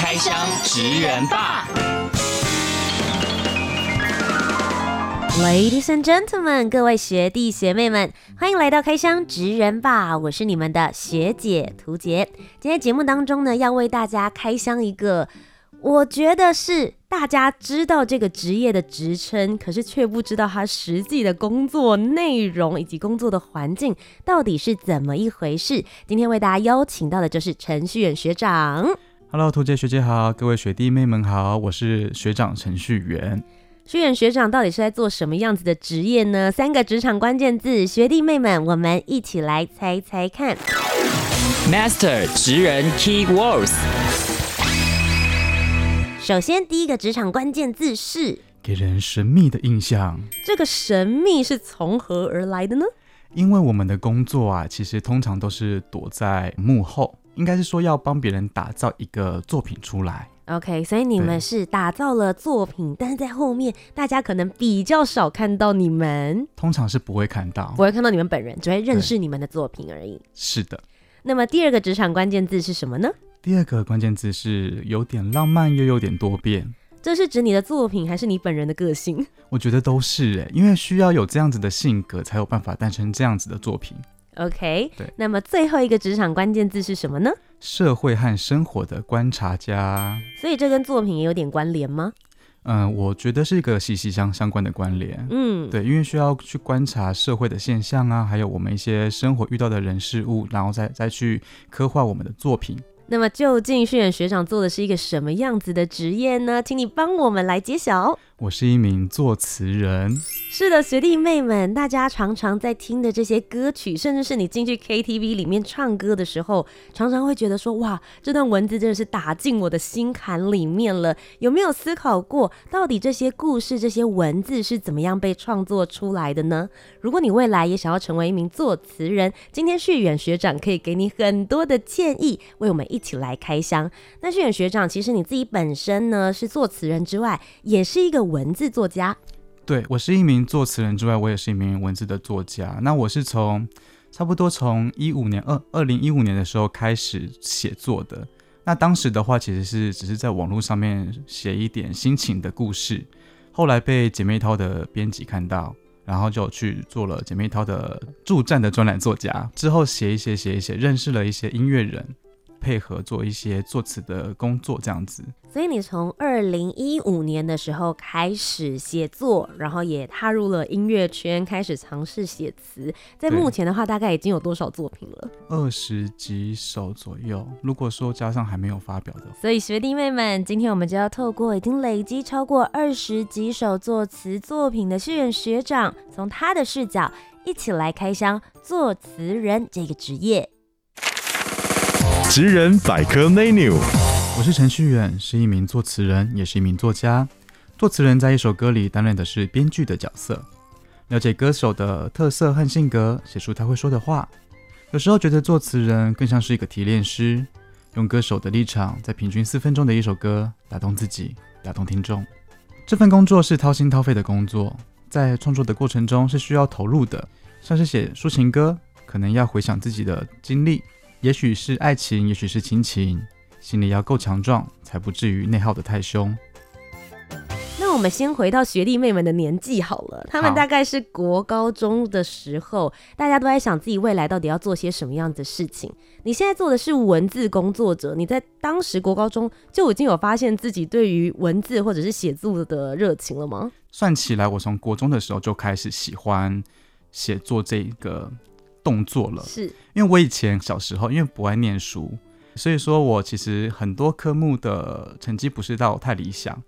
开箱职人吧，Ladies and gentlemen，各位学弟学妹们，欢迎来到开箱职人吧，我是你们的学姐屠洁。今天节目当中呢，要为大家开箱一个，我觉得是大家知道这个职业的职称，可是却不知道它实际的工作内容以及工作的环境到底是怎么一回事。今天为大家邀请到的就是陈旭远学长。Hello，屠洁学姐好，各位学弟妹们好，我是学长程序员。旭远学长到底是在做什么样子的职业呢？三个职场关键字，学弟妹们，我们一起来猜猜看。Master 职人 Key Words。首先，第一个职场关键字是给人神秘的印象。这个神秘是从何而来的呢？因为我们的工作啊，其实通常都是躲在幕后。应该是说要帮别人打造一个作品出来，OK，所以你们是打造了作品，但是在后面大家可能比较少看到你们，通常是不会看到，不会看到你们本人，只会认识你们的作品而已。是的。那么第二个职场关键字是什么呢？第二个关键字是有点浪漫又有点多变。这是指你的作品还是你本人的个性？我觉得都是哎，因为需要有这样子的性格，才有办法诞生这样子的作品。OK，对。那么最后一个职场关键字是什么呢？社会和生活的观察家。所以这跟作品也有点关联吗？嗯，我觉得是一个息息相相关的关联。嗯，对，因为需要去观察社会的现象啊，还有我们一些生活遇到的人事物，然后再再去刻画我们的作品。那么究竟旭远学长做的是一个什么样子的职业呢？请你帮我们来揭晓。我是一名作词人。是的，学弟妹们，大家常常在听的这些歌曲，甚至是你进去 KTV 里面唱歌的时候，常常会觉得说，哇，这段文字真的是打进我的心坎里面了。有没有思考过，到底这些故事、这些文字是怎么样被创作出来的呢？如果你未来也想要成为一名作词人，今天旭远学长可以给你很多的建议，为我们一起来开箱。那旭远学长，其实你自己本身呢，是作词人之外，也是一个文字作家，对，我是一名作词人之外，我也是一名文字的作家。那我是从差不多从一五年二二零一五年的时候开始写作的。那当时的话，其实是只是在网络上面写一点心情的故事，后来被姐妹淘的编辑看到，然后就去做了姐妹淘的驻站的专栏作家。之后写一写写一写，认识了一些音乐人。配合做一些作词的工作，这样子。所以你从二零一五年的时候开始写作，然后也踏入了音乐圈，开始尝试写词。在目前的话，大概已经有多少作品了？二十几首左右。如果说加上还没有发表的，所以学弟妹们，今天我们就要透过已经累积超过二十几首作词作品的旭远学长，从他的视角一起来开箱作词人这个职业。职人百科 menu，我是程序员，是一名作词人，也是一名作家。作词人在一首歌里担任的是编剧的角色，了解歌手的特色和性格，写出他会说的话。有时候觉得作词人更像是一个提炼师，用歌手的立场，在平均四分钟的一首歌打动自己，打动听众。这份工作是掏心掏肺的工作，在创作的过程中是需要投入的，像是写抒情歌，可能要回想自己的经历。也许是爱情，也许是亲情，心里要够强壮，才不至于内耗的太凶。那我们先回到学弟妹们的年纪好了，他们大概是国高中的时候，大家都在想自己未来到底要做些什么样的事情。你现在做的是文字工作者，你在当时国高中就已经有发现自己对于文字或者是写作的热情了吗？算起来，我从国中的时候就开始喜欢写作这个。动作了，是因为我以前小时候因为不爱念书，所以说我其实很多科目的成绩不是到太理想，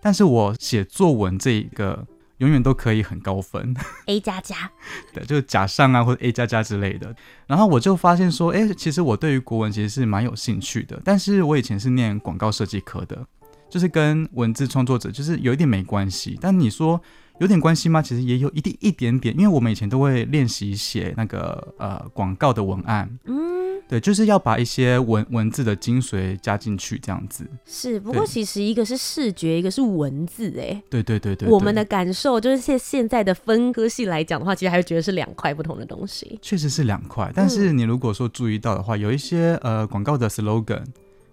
但是我写作文这一个永远都可以很高分，A 加加，对，就是甲上啊或者 A 加加之类的。然后我就发现说，哎，其实我对于国文其实是蛮有兴趣的，但是我以前是念广告设计科的，就是跟文字创作者就是有一点没关系。但你说有点关系吗？其实也有一定一点点，因为我们以前都会练习写那个呃广告的文案。嗯。对，就是要把一些文文字的精髓加进去，这样子。是，不过其实一个是视觉，一个是文字，哎。对对对对。我们的感受就是现现在的分割系来讲的话，其实还是觉得是两块不同的东西。确实是两块，但是你如果说注意到的话，嗯、有一些呃广告的 slogan，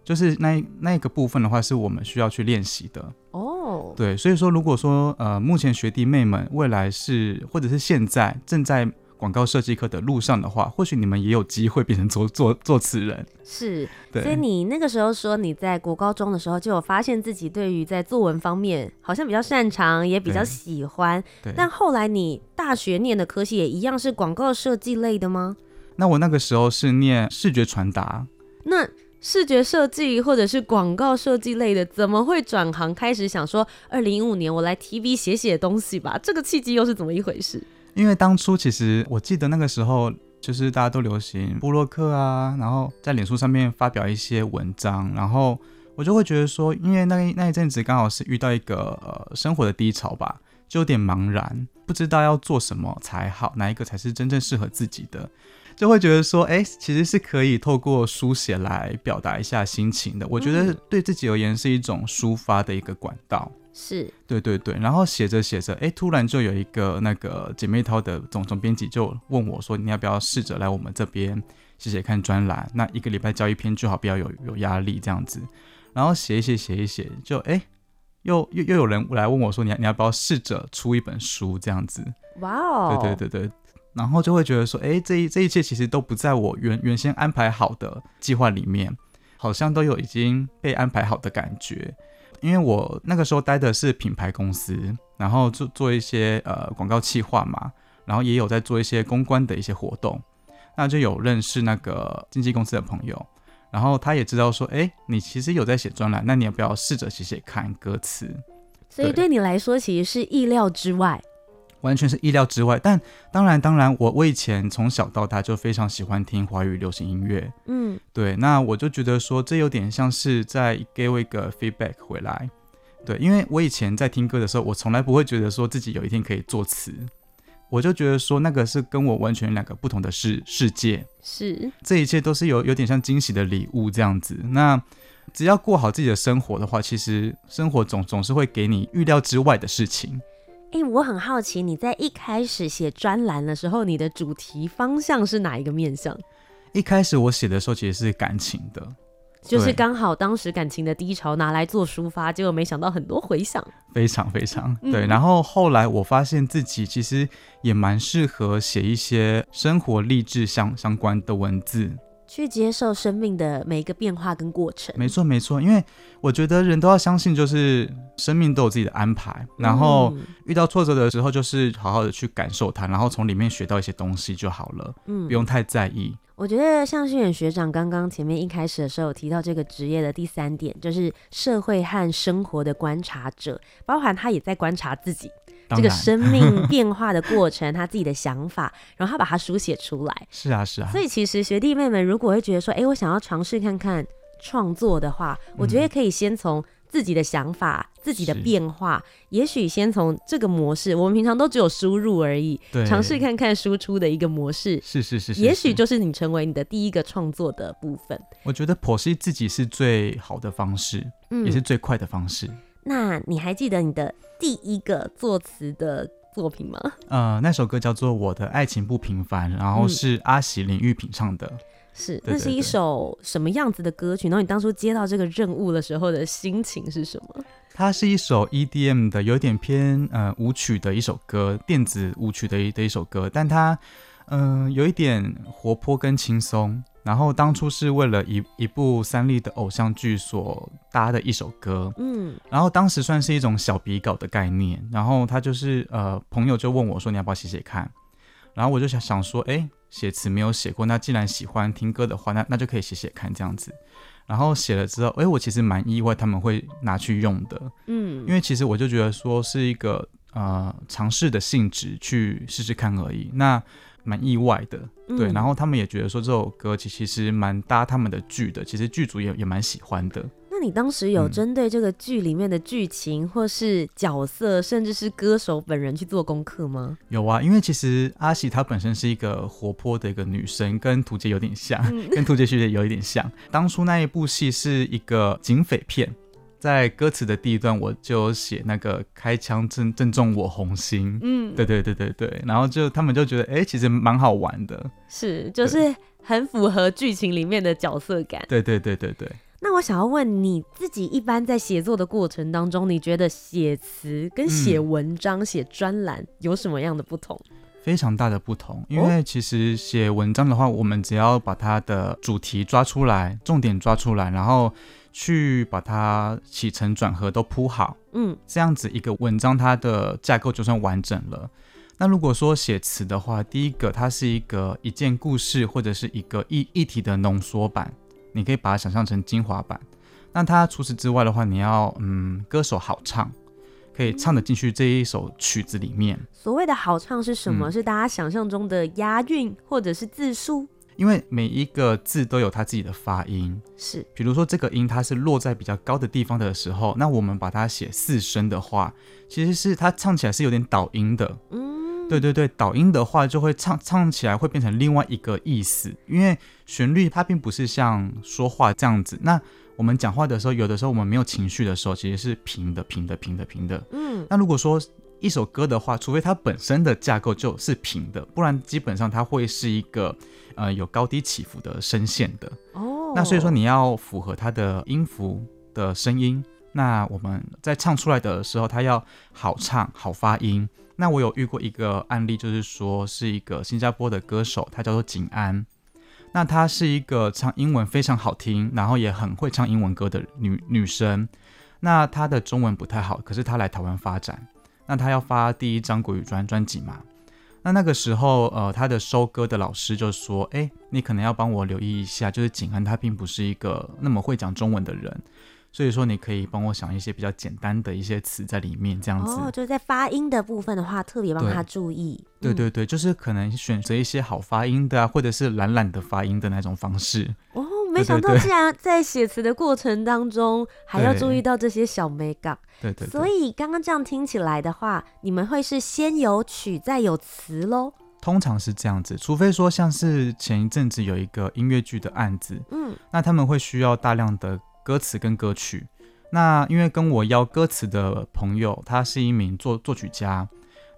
就是那那个部分的话，是我们需要去练习的。哦。对，所以说如果说呃目前学弟妹们未来是或者是现在正在。广告设计课的路上的话，或许你们也有机会变成做做做词人。是，对。所以你那个时候说你在国高中的时候就有发现自己对于在作文方面好像比较擅长，也比较喜欢。对。但后来你大学念的科系也一样是广告设计类的吗？那我那个时候是念视觉传达。那视觉设计或者是广告设计类的，怎么会转行开始想说二零一五年我来 TV 写写东西吧？这个契机又是怎么一回事？因为当初其实我记得那个时候，就是大家都流行布洛克啊，然后在脸书上面发表一些文章，然后我就会觉得说，因为那一那一阵子刚好是遇到一个呃生活的低潮吧，就有点茫然，不知道要做什么才好，哪一个才是真正适合自己的，就会觉得说，哎，其实是可以透过书写来表达一下心情的。我觉得对自己而言是一种抒发的一个管道。是对对对，然后写着写着，哎，突然就有一个那个姐妹淘的总总编辑就问我说：“你要不要试着来我们这边写写看专栏？那一个礼拜交一篇就好，不要有有压力这样子。”然后写一写写一写，就哎，又又又有人来问我说：“你你要不要试着出一本书？”这样子。哇哦！对对对对，然后就会觉得说：“哎，这一这一切其实都不在我原原先安排好的计划里面，好像都有已经被安排好的感觉。”因为我那个时候待的是品牌公司，然后做做一些呃广告企划嘛，然后也有在做一些公关的一些活动，那就有认识那个经纪公司的朋友，然后他也知道说，哎，你其实有在写专栏，那你要不要试着写写看歌词？所以对你来说，其实是意料之外。完全是意料之外，但当然，当然，我我以前从小到大就非常喜欢听华语流行音乐，嗯，对，那我就觉得说，这有点像是在给我一个 feedback 回来，对，因为我以前在听歌的时候，我从来不会觉得说自己有一天可以作词，我就觉得说那个是跟我完全两个不同的世世界，是，这一切都是有有点像惊喜的礼物这样子，那只要过好自己的生活的话，其实生活总总是会给你预料之外的事情。哎、欸，我很好奇，你在一开始写专栏的时候，你的主题方向是哪一个面向？一开始我写的时候其实是感情的，就是刚好当时感情的低潮拿来做抒发，结果没想到很多回响，非常非常对。然后后来我发现自己其实也蛮适合写一些生活励志相相关的文字。去接受生命的每一个变化跟过程。没错，没错，因为我觉得人都要相信，就是生命都有自己的安排。然后遇到挫折的时候，就是好好的去感受它，然后从里面学到一些东西就好了。嗯，不用太在意。我觉得像是远学长刚刚前面一开始的时候有提到这个职业的第三点，就是社会和生活的观察者，包含他也在观察自己。这个生命变化的过程，他自己的想法，然后他把它书写出来。是啊，是啊。所以其实学弟妹们如果会觉得说，哎，我想要尝试看看创作的话，我觉得可以先从自己的想法、嗯、自己的变化，也许先从这个模式。我们平常都只有输入而已，对，尝试看看输出的一个模式。是是是，是，也许就是你成为你的第一个创作的部分。我觉得剖析自己是最好的方式，嗯，也是最快的方式。那你还记得你的第一个作词的作品吗？呃，那首歌叫做《我的爱情不平凡》，然后是阿喜林玉品唱的。是，那是一首什么样子的歌曲？然后你当初接到这个任务的时候的心情是什么？它是一首 EDM 的，有点偏呃舞曲的一首歌，电子舞曲的一的一首歌，但它嗯、呃、有一点活泼跟轻松。然后当初是为了一一部三立的偶像剧所搭的一首歌，嗯，然后当时算是一种小笔稿的概念，然后他就是呃朋友就问我说，你要不要写写看，然后我就想想说，哎，写词没有写过，那既然喜欢听歌的话，那那就可以写写看这样子，然后写了之后，哎，我其实蛮意外他们会拿去用的，嗯，因为其实我就觉得说是一个呃尝试的性质去试试看而已，那。蛮意外的，对、嗯，然后他们也觉得说这首歌其实蛮搭他们的剧的，其实剧组也也蛮喜欢的。那你当时有针对这个剧里面的剧情，或是角色，甚至是歌手本人去做功课吗？有啊，因为其实阿喜她本身是一个活泼的一个女生，跟屠洁有点像，嗯、跟屠洁学姐有一点像。当初那一部戏是一个警匪片，在歌词的第一段我就写那个开枪正正中我红心，嗯，对对对对对，然后就他们就觉得哎、欸，其实蛮好玩的，是就是很符合剧情里面的角色感，对对对对对。那我想要问你自己，一般在写作的过程当中，你觉得写词跟写文章、写专栏有什么样的不同？非常大的不同，因为其实写文章的话，我们只要把它的主题抓出来，重点抓出来，然后去把它起承转合都铺好，嗯，这样子一个文章它的架构就算完整了。那如果说写词的话，第一个它是一个一件故事或者是一个议议题的浓缩版。你可以把它想象成精华版。那它除此之外的话，你要嗯，歌手好唱，可以唱得进去这一首曲子里面。所谓的好唱是什么？嗯、是大家想象中的押韵或者是字数？因为每一个字都有它自己的发音。是，比如说这个音它是落在比较高的地方的时候，那我们把它写四声的话，其实是它唱起来是有点倒音的。嗯。对对对，倒音的话就会唱唱起来会变成另外一个意思，因为旋律它并不是像说话这样子。那我们讲话的时候，有的时候我们没有情绪的时候，其实是平的、平的、平的、平的。嗯。那如果说一首歌的话，除非它本身的架构就是平的，不然基本上它会是一个呃有高低起伏的声线的。哦。那所以说你要符合它的音符的声音，那我们在唱出来的时候，它要好唱、好发音。那我有遇过一个案例，就是说是一个新加坡的歌手，他叫做景安。那她是一个唱英文非常好听，然后也很会唱英文歌的女女生。那她的中文不太好，可是她来台湾发展。那他要发第一张国语专专辑嘛？那那个时候，呃，他的收歌的老师就说：“哎，你可能要帮我留意一下，就是景恩他并不是一个那么会讲中文的人。”所以说，你可以帮我想一些比较简单的一些词在里面，这样子。哦，就是在发音的部分的话，特别帮他注意。对对对，就是可能选择一些好发音的啊，或者是懒懒的发音的那种方式。哦，没想到竟然在写词的过程当中还要注意到这些小美感。对对。所以刚刚这样听起来的话，你们会是先有曲再有词喽？通常是这样子，除非说像是前一阵子有一个音乐剧的案子，嗯，那他们会需要大量的。歌词跟歌曲，那因为跟我要歌词的朋友，他是一名作作曲家，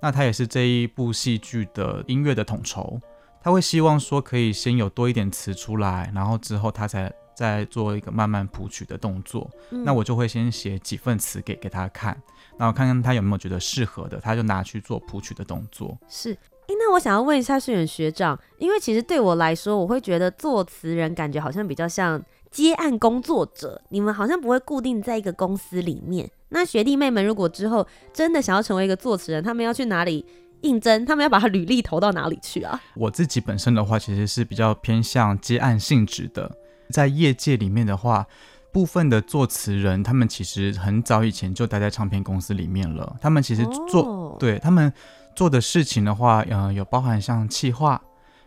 那他也是这一部戏剧的音乐的统筹，他会希望说可以先有多一点词出来，然后之后他才再做一个慢慢谱曲的动作。嗯、那我就会先写几份词给给他看，然后看看他有没有觉得适合的，他就拿去做谱曲的动作。是，诶，那我想要问一下诗远学长，因为其实对我来说，我会觉得作词人感觉好像比较像。接案工作者，你们好像不会固定在一个公司里面。那学弟妹们如果之后真的想要成为一个作词人，他们要去哪里应征？他们要把他履历投到哪里去啊？我自己本身的话，其实是比较偏向接案性质的。在业界里面的话，部分的作词人，他们其实很早以前就待在唱片公司里面了。他们其实做、哦、对他们做的事情的话，嗯、呃，有包含像企划，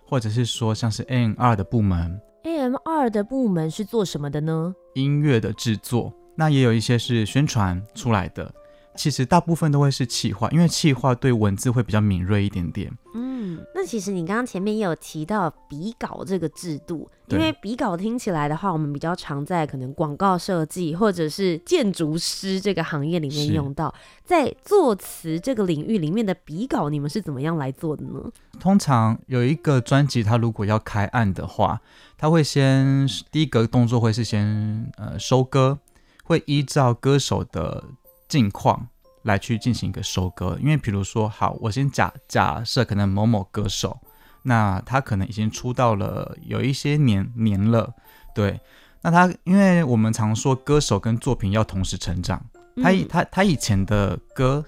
或者是说像是 A M R 的部门。A M R 的部门是做什么的呢？音乐的制作，那也有一些是宣传出来的。其实大部分都会是气化，因为气化对文字会比较敏锐一点点。嗯，那其实你刚刚前面也有提到笔稿这个制度，因为笔稿听起来的话，我们比较常在可能广告设计或者是建筑师这个行业里面用到，在作词这个领域里面的笔稿，你们是怎么样来做的呢？通常有一个专辑，它如果要开案的话，它会先第一个动作会是先呃收歌，会依照歌手的。近况来去进行一个收割，因为比如说，好，我先假假设可能某某歌手，那他可能已经出道了有一些年年了，对，那他因为我们常说歌手跟作品要同时成长，他以他他以前的歌，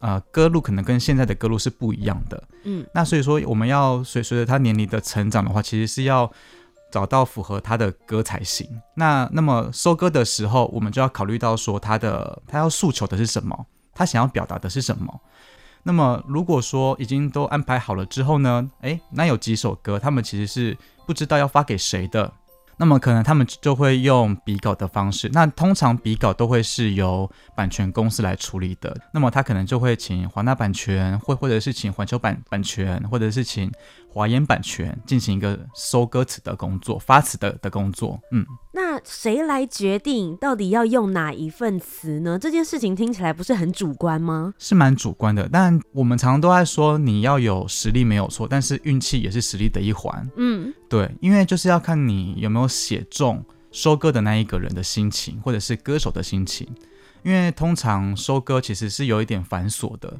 呃，歌路可能跟现在的歌路是不一样的，嗯，那所以说我们要随随着他年龄的成长的话，其实是要。找到符合他的歌才行。那那么收歌的时候，我们就要考虑到说他的他要诉求的是什么，他想要表达的是什么。那么如果说已经都安排好了之后呢，诶，那有几首歌他们其实是不知道要发给谁的。那么可能他们就会用笔稿的方式，那通常笔稿都会是由版权公司来处理的。那么他可能就会请华纳版权，或或者是请环球版版权，或者是请华研版权进行一个收歌词的工作、发词的的工作。嗯，那谁来决定到底要用哪一份词呢？这件事情听起来不是很主观吗？是蛮主观的，但我们常常都在说你要有实力没有错，但是运气也是实力的一环。嗯，对，因为就是要看你有没有。写中收歌的那一个人的心情，或者是歌手的心情，因为通常收歌其实是有一点繁琐的，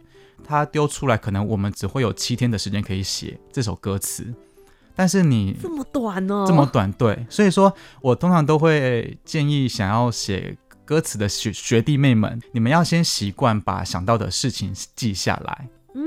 他丢出来可能我们只会有七天的时间可以写这首歌词，但是你这么短哦，这么短，对，所以说我通常都会建议想要写歌词的学学弟妹们，你们要先习惯把想到的事情记下来，嗯，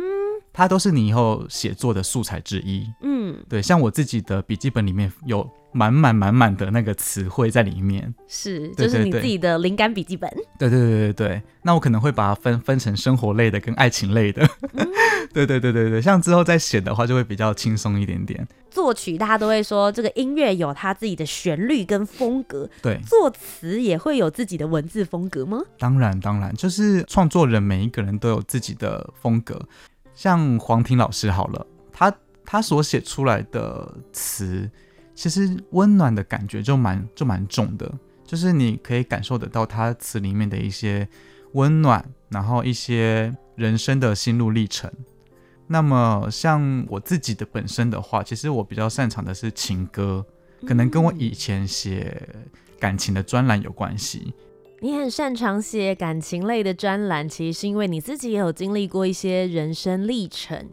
它都是你以后写作的素材之一，嗯，对，像我自己的笔记本里面有。满满满满的那个词汇在里面，是，就是你自己的灵感笔记本。对对对对对，那我可能会把它分分成生活类的跟爱情类的。嗯、对对对对对，像之后再写的话，就会比较轻松一点点。作曲大家都会说，这个音乐有它自己的旋律跟风格。对，作词也会有自己的文字风格吗？当然当然，就是创作人每一个人都有自己的风格。像黄婷老师好了，他他所写出来的词。其实温暖的感觉就蛮就蛮重的，就是你可以感受得到他词里面的一些温暖，然后一些人生的心路历程。那么像我自己的本身的话，其实我比较擅长的是情歌，可能跟我以前写感情的专栏有关系。你很擅长写感情类的专栏，其实是因为你自己也有经历过一些人生历程。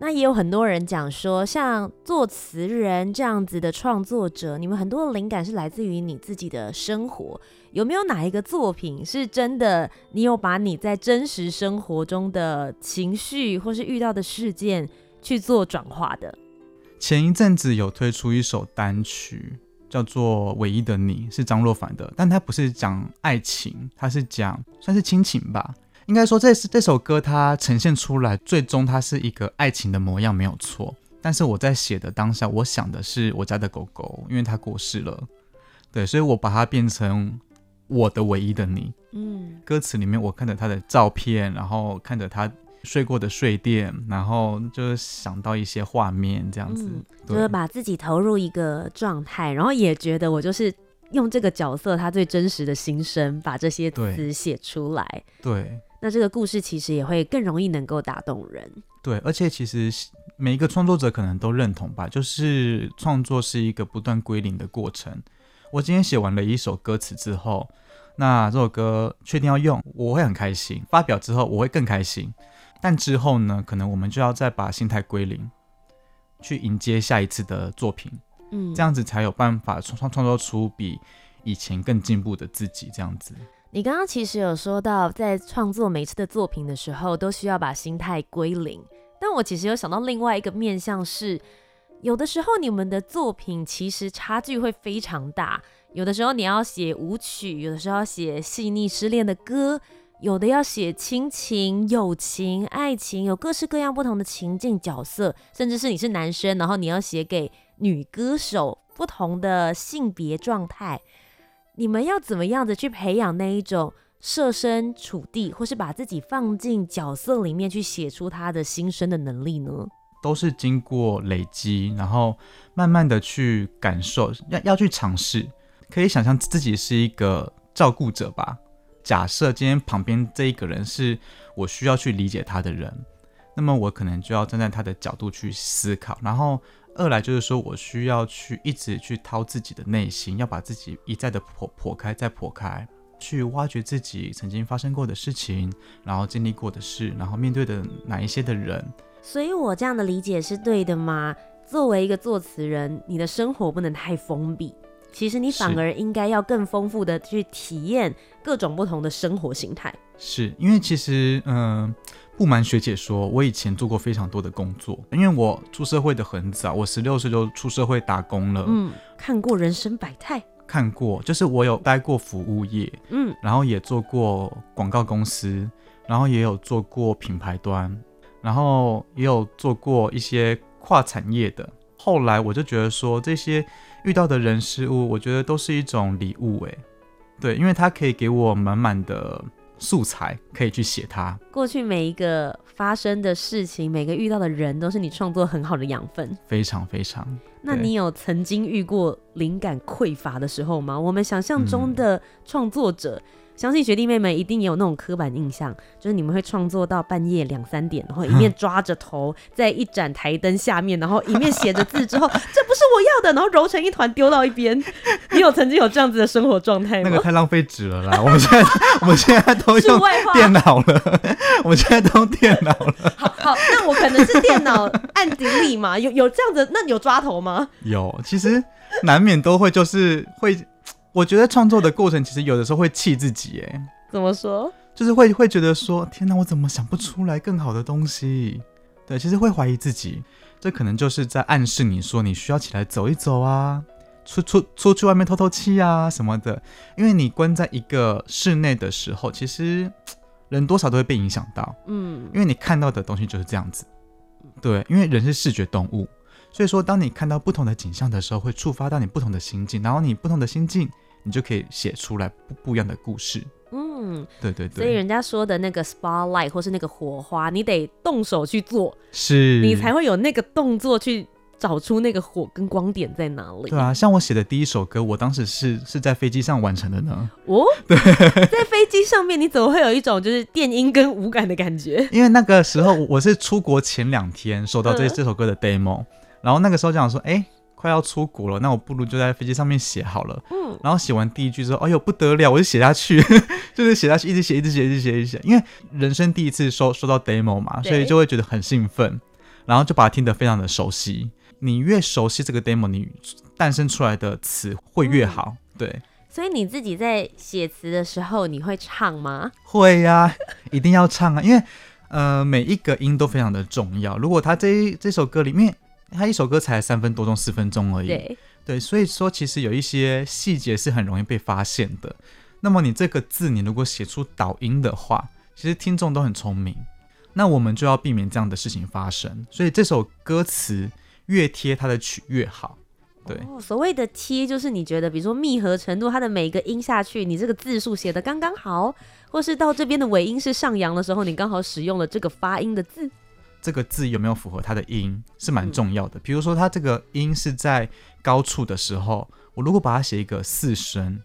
那也有很多人讲说，像作词人这样子的创作者，你们很多的灵感是来自于你自己的生活。有没有哪一个作品是真的，你有把你在真实生活中的情绪或是遇到的事件去做转化的？前一阵子有推出一首单曲，叫做《唯一的你》，是张若凡的，但他不是讲爱情，他是讲算是亲情吧。应该说，这是这首歌它呈现出来，最终它是一个爱情的模样，没有错。但是我在写的当下，我想的是我家的狗狗，因为它过世了，对，所以我把它变成我的唯一的你。嗯，歌词里面我看着他的照片，然后看着他睡过的睡垫，然后就是想到一些画面，这样子，嗯，就是把自己投入一个状态，然后也觉得我就是用这个角色他最真实的心声，把这些词写出来。对。对那这个故事其实也会更容易能够打动人。对，而且其实每一个创作者可能都认同吧，就是创作是一个不断归零的过程。我今天写完了一首歌词之后，那这首歌确定要用，我会很开心。发表之后我会更开心，但之后呢，可能我们就要再把心态归零，去迎接下一次的作品。嗯，这样子才有办法创创作出比以前更进步的自己。这样子。你刚刚其实有说到，在创作每次的作品的时候，都需要把心态归零。但我其实有想到另外一个面向是，有的时候你们的作品其实差距会非常大。有的时候你要写舞曲，有的时候要写细腻失恋的歌，有的要写亲情、友情、爱情，有各式各样不同的情境角色，甚至是你是男生，然后你要写给女歌手，不同的性别状态。你们要怎么样子去培养那一种设身处地，或是把自己放进角色里面去写出他的心声的能力呢？都是经过累积，然后慢慢的去感受，要要去尝试。可以想象自己是一个照顾者吧。假设今天旁边这一个人是我需要去理解他的人，那么我可能就要站在他的角度去思考，然后。二来就是说，我需要去一直去掏自己的内心，要把自己一再的剖剖开，再剖开，去挖掘自己曾经发生过的事情，然后经历过的事，然后面对的哪一些的人。所以，我这样的理解是对的吗？作为一个作词人，你的生活不能太封闭，其实你反而应该要更丰富的去体验各种不同的生活形态。是因为其实，嗯、呃。不瞒学姐说，我以前做过非常多的工作，因为我出社会的很早，我十六岁就出社会打工了。嗯，看过人生百态，看过，就是我有待过服务业，嗯，然后也做过广告公司，然后也有做过品牌端，然后也有做过一些跨产业的。后来我就觉得说，这些遇到的人事物，我觉得都是一种礼物，诶，对，因为它可以给我满满的素材，可以去写它。过去每一个发生的事情，每个遇到的人，都是你创作很好的养分。非常非常。那你有曾经遇过灵感匮乏的时候吗？我们想象中的创作者。嗯相信学弟妹们一定也有那种刻板印象，就是你们会创作到半夜两三点，然后一面抓着头在一盏台灯下面，然后一面写着字之后，这不是我要的，然后揉成一团丢到一边。你有曾经有这样子的生活状态吗？那个太浪费纸了啦！我们现在我们现在都用电脑了，我们现在都用电脑了。好好，那我可能是电脑按 delete 嘛？有有这样子？那你有抓头吗？有，其实难免都会，就是会。我觉得创作的过程其实有的时候会气自己，哎，怎么说？就是会会觉得说，天哪，我怎么想不出来更好的东西？对，其实会怀疑自己，这可能就是在暗示你说你需要起来走一走啊，出出出去外面透透气啊什么的。因为你关在一个室内的时候，其实人多少都会被影响到，嗯，因为你看到的东西就是这样子，对，因为人是视觉动物，所以说当你看到不同的景象的时候，会触发到你不同的心境，然后你不同的心境。你就可以写出来不不一样的故事。嗯，对对对。所以人家说的那个 spotlight 或是那个火花，你得动手去做，是你才会有那个动作去找出那个火跟光点在哪里。对啊，像我写的第一首歌，我当时是是在飞机上完成的呢。哦，对，在飞机上面，你怎么会有一种就是电音跟无感的感觉？因为那个时候我是出国前两天收到这、嗯、这首歌的 demo，然后那个时候就想说，哎、欸。快要出国了，那我不如就在飞机上面写好了。嗯，然后写完第一句之后，哎呦不得了，我就写下去，就是写下去，一直写，一直写，一直写，一直写。因为人生第一次收收到 demo 嘛，所以就会觉得很兴奋，然后就把它听得非常的熟悉。你越熟悉这个 demo，你诞生出来的词会越好。嗯、对，所以你自己在写词的时候，你会唱吗？会呀、啊，一定要唱啊，因为呃每一个音都非常的重要。如果他这这首歌里面。他一首歌才三分多钟、四分钟而已，对，对，所以说其实有一些细节是很容易被发现的。那么你这个字，你如果写出导音的话，其实听众都很聪明，那我们就要避免这样的事情发生。所以这首歌词越贴它的曲越好。对，哦、所谓的贴就是你觉得，比如说密合程度，它的每一个音下去，你这个字数写的刚刚好，或是到这边的尾音是上扬的时候，你刚好使用了这个发音的字。这个字有没有符合它的音是蛮重要的。比如说，它这个音是在高处的时候，我如果把它写一个四声，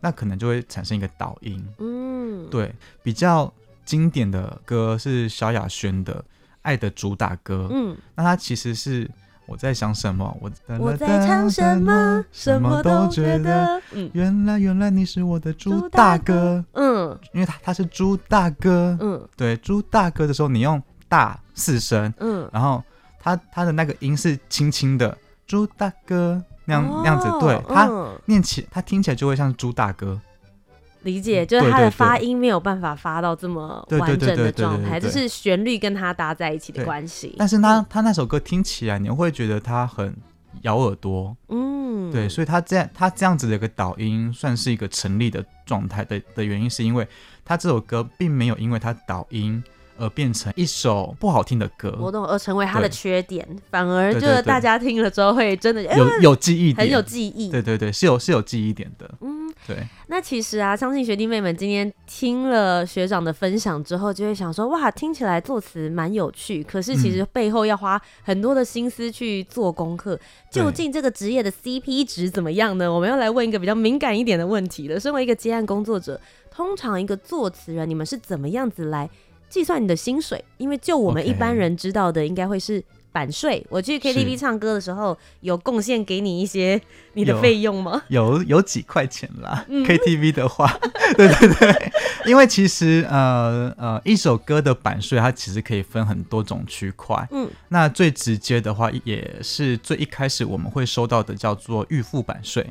那可能就会产生一个倒音。嗯，对，比较经典的歌是萧亚轩的《爱的主打歌》。嗯，那它其实是我在想什么，我我在唱什么，什么都觉得。嗯，原来原来你是我的猪大哥。嗯，因为他他是猪大哥。嗯，对，猪大哥的时候你用。大四声，嗯，然后他他的那个音是轻轻的，猪大哥那样、哦、那样子，对，他念起他听起来就会像猪大哥，理解，就是他的发音没有办法发到这么完整的状态，就是旋律跟他搭在一起的关系。但是他他那首歌听起来你会觉得他很咬耳朵，嗯，对，所以他这样他这样子的一个导音算是一个成立的状态的的原因，是因为他这首歌并没有因为他导音。而变成一首不好听的歌，活动而成为他的缺点，反而就是大家听了之后会真的有有记忆，很有记忆。对对对，是有是有记忆点的。嗯，对。那其实啊，相信学弟妹们今天听了学长的分享之后，就会想说，哇，听起来作词蛮有趣，可是其实背后要花很多的心思去做功课。究竟这个职业的 CP 值怎么样呢？我们要来问一个比较敏感一点的问题了。身为一个接案工作者，通常一个作词人，你们是怎么样子来计算你的薪水，因为就我们一般人知道的，应该会是版税。我去 KTV 唱歌的时候，有贡献给你一些你的费用吗？有有，有几块钱啦。嗯、KTV 的话，对对对，因为其实呃呃，一首歌的版税它其实可以分很多种区块。嗯，那最直接的话，也是最一开始我们会收到的，叫做预付版税。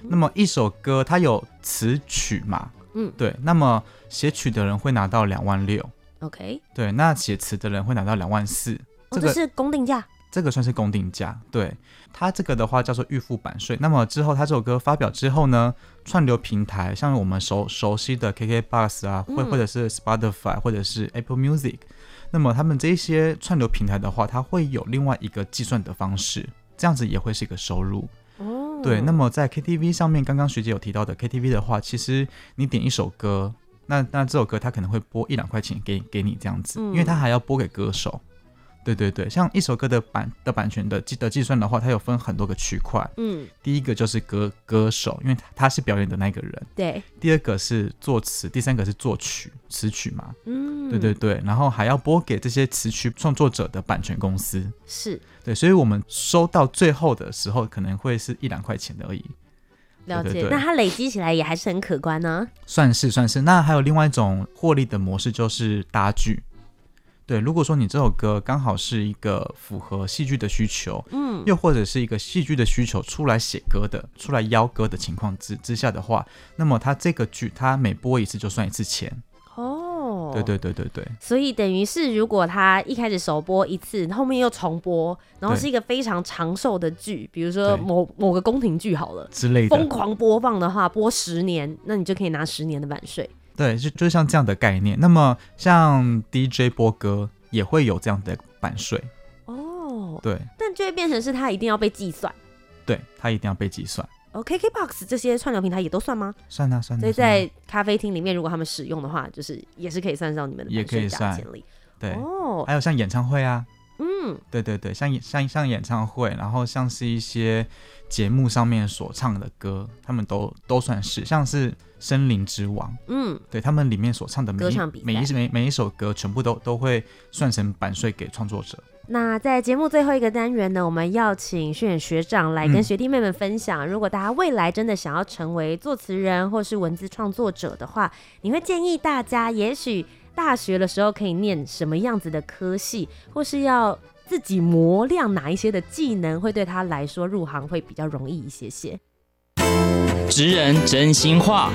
嗯、那么一首歌它有词曲嘛？嗯，对。那么写曲的人会拿到两万六。OK，对，那写词的人会拿到两万四，这个是公定价，这个算是公定价。对，他这个的话叫做预付版税。那么之后他这首歌发表之后呢，串流平台像我们熟熟悉的 KKBOX 啊，或、嗯、或者是 Spotify 或者是 Apple Music，那么他们这些串流平台的话，它会有另外一个计算的方式，这样子也会是一个收入。哦，对，那么在 KTV 上面，刚刚学姐有提到的 KTV 的话，其实你点一首歌，那那这首歌他可能会拨一两块钱给给你这样子，因为他还要拨给歌手。对对对，像一首歌的版的版权的计的计算的话，它有分很多个区块。嗯，第一个就是歌歌手，因为他是表演的那个人。对。第二个是作词，第三个是作曲词曲嘛。嗯，对对对，然后还要拨给这些词曲创作者的版权公司。是。对，所以我们收到最后的时候，可能会是一两块钱而已。了解。对对对，那它累积起来也还是很可观呢？算是算是。那还有另外一种获利的模式，就是搭剧。对，如果说你这首歌刚好是一个符合戏剧的需求，嗯，又或者是一个戏剧的需求出来写歌的、出来邀歌的情况之之下的话，那么他这个剧他每播一次就算一次钱。哦，对对对对对。所以等于是，如果他一开始首播一次，后面又重播，然后是一个非常长寿的剧，比如说某某个宫廷剧好了之类的，疯狂播放的话，播十年，那你就可以拿十年的版税。对，就就像这样的概念。那么像 DJ 播歌也会有这样的版税哦。对，但就会变成是它一定要被计算。对，它一定要被计算。哦，KKBOX 这些串流平台也都算吗？算啊，算啊。所以在咖啡厅里面，如果他们使用的话，就是也是可以算上你们的版税价钱里。对哦，还有像演唱会啊，嗯，对对对，像像像演唱会，然后像是一些节目上面所唱的歌，他们都都算是，像是。森林之王，嗯，对他们里面所唱的每一每一每每一首歌，全部都都会算成版税给创作者。那在节目最后一个单元呢，我们要请旭远学长来跟学弟妹们分享，嗯、如果大家未来真的想要成为作词人或是文字创作者的话，你会建议大家，也许大学的时候可以念什么样子的科系，或是要自己磨亮哪一些的技能，会对他来说入行会比较容易一些些。职人真心话。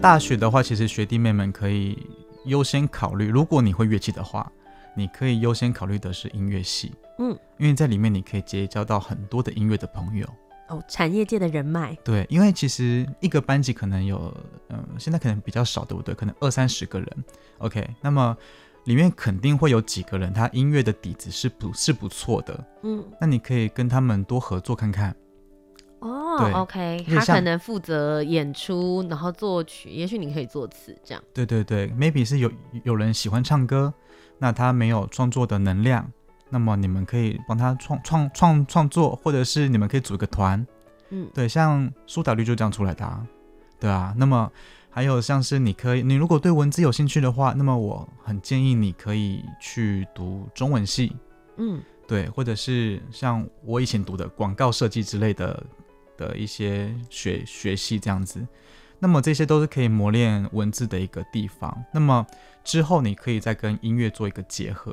大学的话，其实学弟妹们可以优先考虑，如果你会乐器的话，你可以优先考虑的是音乐系。嗯，因为在里面你可以结交到很多的音乐的朋友。哦，产业界的人脉。对，因为其实一个班级可能有，嗯，现在可能比较少，对不对？可能二三十个人。OK，那么。里面肯定会有几个人，他音乐的底子是不，是不错的。嗯，那你可以跟他们多合作看看。哦，，OK，他可能负责演出，然后作曲，也许你可以作词，这样。对对对，maybe 是有有人喜欢唱歌，那他没有创作的能量，那么你们可以帮他创创创创作，或者是你们可以组一个团。嗯，对，像苏打绿就这样出来的啊，对啊，那么。还有像是你可以，你如果对文字有兴趣的话，那么我很建议你可以去读中文系，嗯，对，或者是像我以前读的广告设计之类的的一些学学系这样子，那么这些都是可以磨练文字的一个地方。那么之后你可以再跟音乐做一个结合。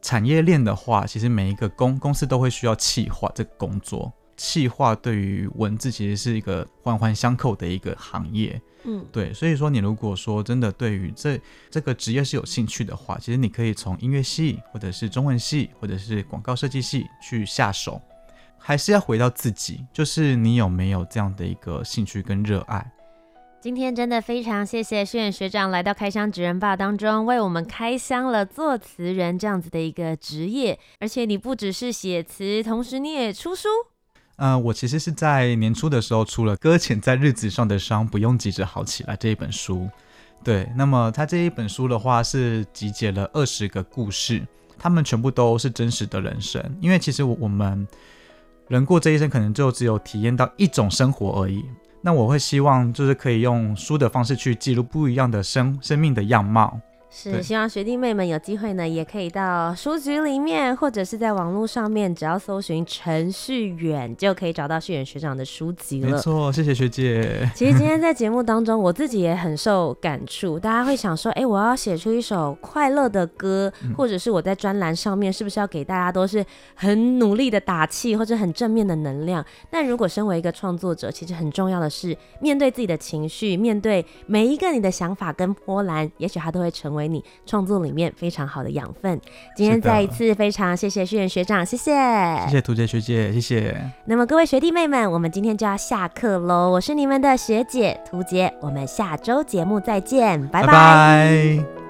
产业链的话，其实每一个公公司都会需要企划这个工作。企划对于文字其实是一个环环相扣的一个行业，嗯，对，所以说你如果说真的对于这这个职业是有兴趣的话，其实你可以从音乐系或者是中文系或者是广告设计系去下手，还是要回到自己，就是你有没有这样的一个兴趣跟热爱。今天真的非常谢谢旭远学长来到开箱职人吧当中，为我们开箱了作词人这样子的一个职业，而且你不只是写词，同时你也出书。呃，我其实是在年初的时候出了《搁浅在日子上的伤，不用急着好起来》这一本书。对，那么它这一本书的话是集结了二十个故事，他们全部都是真实的人生。因为其实我我们人过这一生，可能就只有体验到一种生活而已。那我会希望就是可以用书的方式去记录不一样的生生命的样貌。是，希望学弟妹们有机会呢，也可以到书局里面，或者是在网络上面，只要搜寻陈旭远，就可以找到旭远学长的书籍了。没错，谢谢学姐。其实今天在节目当中，我自己也很受感触。大家会想说，哎、欸，我要写出一首快乐的歌，或者是我在专栏上面，是不是要给大家都是很努力的打气，或者很正面的能量？但如果身为一个创作者，其实很重要的是面对自己的情绪，面对每一个你的想法跟波澜，也许它都会成为。为你创作里面非常好的养分。今天再一次非常谢谢旭元学长，谢谢，谢谢涂杰学姐，谢谢。那么各位学弟妹们，我们今天就要下课喽。我是你们的学姐涂杰，我们下周节目再见，拜拜。拜拜。